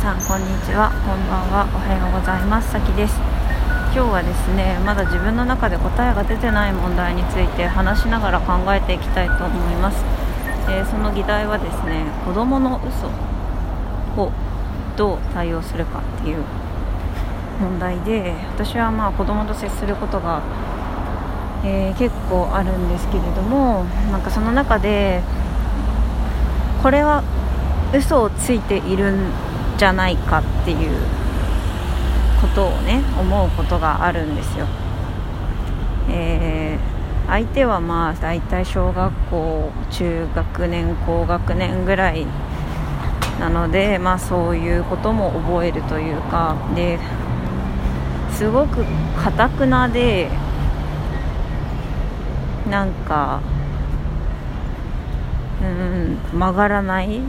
さんこんにちは。こんばんは。おはようございます。さきです。今日はですねまだ自分の中で答えが出てない問題について話しながら考えていきたいと思います、えー、その議題はですね子供の嘘をどう対応するかっていう問題で私はまあ子供と接することが、えー、結構あるんですけれどもなんかその中でこれは嘘をついているんじゃないかっていうことをね思うことがあるんですよ。えー、相手はまあ大体小学校中学年高学年ぐらいなので、まあ、そういうことも覚えるというかですごくかたくなでなんかうん曲がらない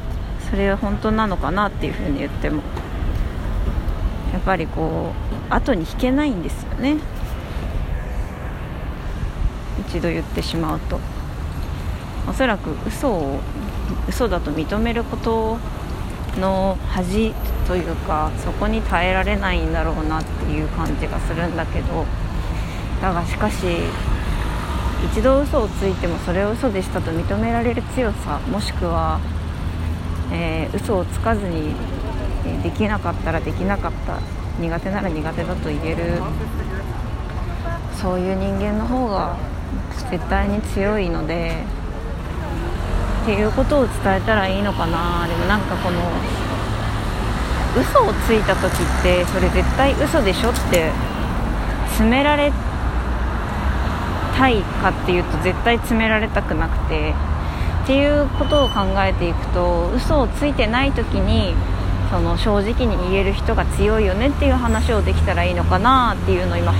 それは本当なのかなっていうふうに言ってもやっぱりこう後に引けないんですよね。一度言ってしまうと。おそらく嘘を嘘だと認めることの恥というかそこに耐えられないんだろうなっていう感じがするんだけどだがしかし一度嘘をついてもそれを嘘でしたと認められる強さもしくはえー、嘘をつかずに、できなかったらできなかった苦手なら苦手だと言えるそういう人間の方が絶対に強いのでっていうことを伝えたらいいのかな。でもなんかこの嘘をついた時ってそれ絶対嘘でしょって詰められたいかっていうと絶対詰められたくなくてっていうことを考えていくと嘘をついてない時にその正直に言える人が強いよねっていう話をできたらいいのかなっていうのを今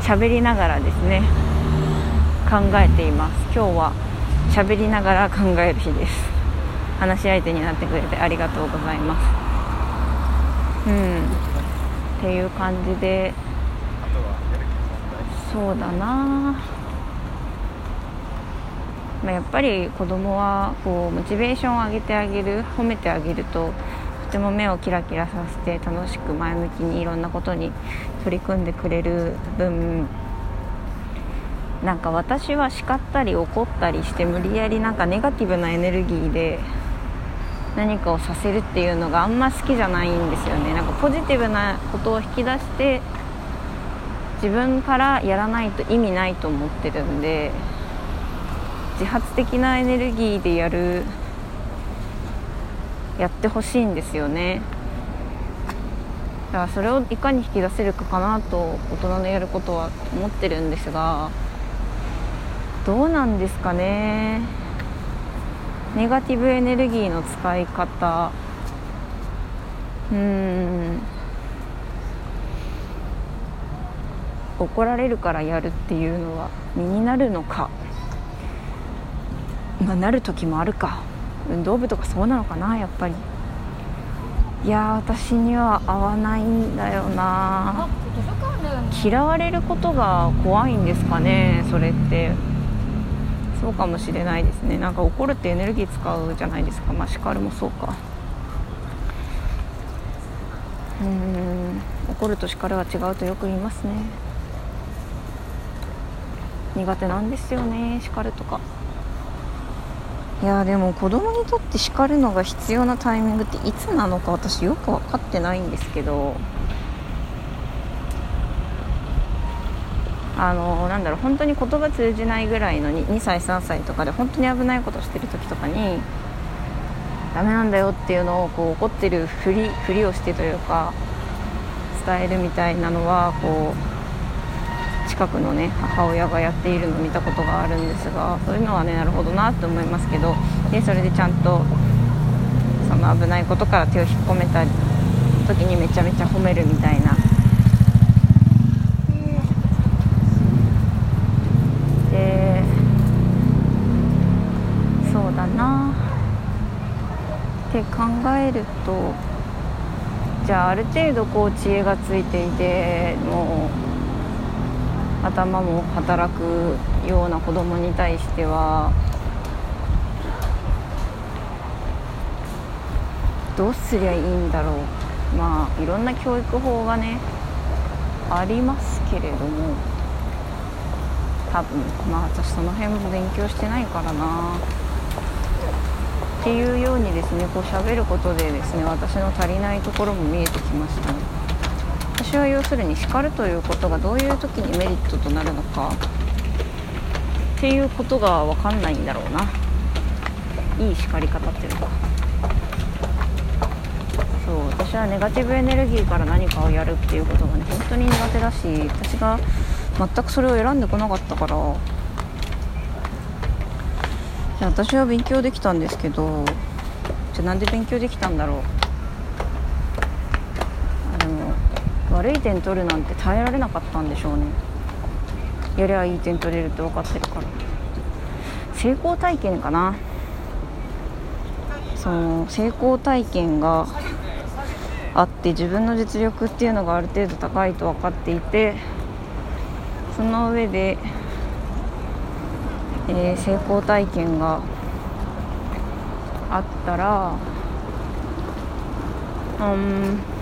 喋りながらですね考えています。今日は喋りながら考える日です。話し相手になってくれてありがとうございます。うん。っていう感じでそうだなまあ、やっぱり子供はこうモチベーションを上げてあげる褒めてあげるととても目をキラキラさせて楽しく前向きにいろんなことに取り組んでくれる分なんか私は叱ったり怒ったりして無理やりなんかネガティブなエネルギーで何かをさせるっていうのがあんま好きじゃないんですよね。なんかポジティブなことを引き出して自分からやらないと意味ないと思ってるんで自発的なエネルギーでやるやってほしいんですよね。だからそれをいかに引き出せるかかなと大人のやることは思ってるんですがどうなんですかね。ネガティブエネルギーの使い方。うん。怒られるからやるっていうのは身になるのか。まあ、なる時もあるか。運動部とかそうなのかなやっぱり。いや私には合わないんだよな。嫌われることが怖いんですかねそれって。そうかもしれないですね。なんか怒るってエネルギー使うじゃないですか。まあ叱るもそうか。うん。怒ると叱るは違うとよく言いますね。苦手なんですよね叱るとかいやでも子供にとって叱るのが必要なタイミングっていつなのか私よく分かってないんですけど。あのなんだろう本当に言葉通じないぐらいの 2, 2歳3歳とかで本当に危ないことしてる時とかにダメなんだよっていうのをこう怒ってるふりふりをしてというか伝えるみたいなのはこう近くのね母親がやっているのを見たことがあるんですがそういうのはねなるほどなと思いますけどでそれでちゃんとその危ないことから手を引っ込めた時にめちゃめちゃ褒めるみたいな。でそうだなって考えるとじゃあある程度こう知恵がついていてもう頭も働くような子供に対してはどうすりゃいいんだろう。まあいろんな教育法がねありますけれども多分まあ私その辺も勉強してないからな。っていうようにですねこう喋ることでですね私の足りないところも見えてきました。ね私は要するに叱るということがどういう時にメリットとなるのか。っていうことが分かんないんだろうな。いい叱り方っていうか。そう私はネガティブエネルギーから何かをやるっていうことがね本当に苦手だし私が全くそれを選んでこなかったから。私は勉強できたんですけどじゃあなんで勉強できたんだろう。あでも悪い点取るなんて耐えられなかったんでしょうね。やりゃいい点取れるって分かってるから。成功体験かな。その成功体験があって自分の実力っていうのがある程度高いと分かっていてその上で、えー、成功体験があったらうん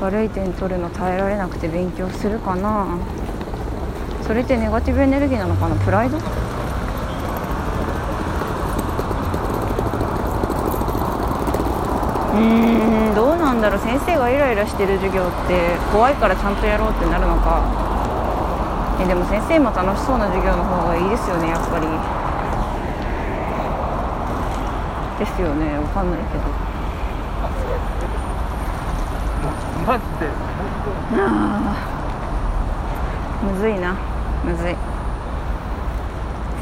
悪い点取るの耐えられなくて勉強するかな。それってネガティブエネルギーなのかな？プライド？うんどうなんだろう？先生がイライラしてる授業って怖いからちゃんとやろうってなるのか。えでも先生も楽しそうな授業の方がいいですよねやっぱり。ですよね。わかんないけど。マジであむずいな。むずい。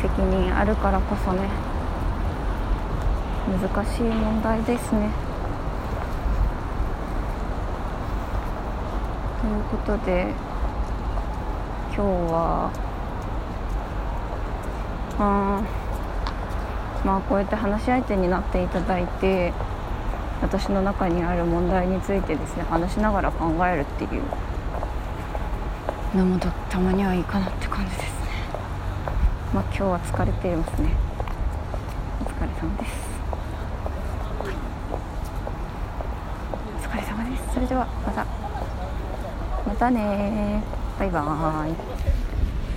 責任あるからこそね。難しい問題ですね。ということで今日はあまあこうやって話し相手になっていただいて私の中にある問題についてですね話しながら考えるっていう。のもたまにはいいかなって感じですね。まあ今日は疲れていますね。お疲れ様です、お疲れ様です。それではまた。またねバイバーイ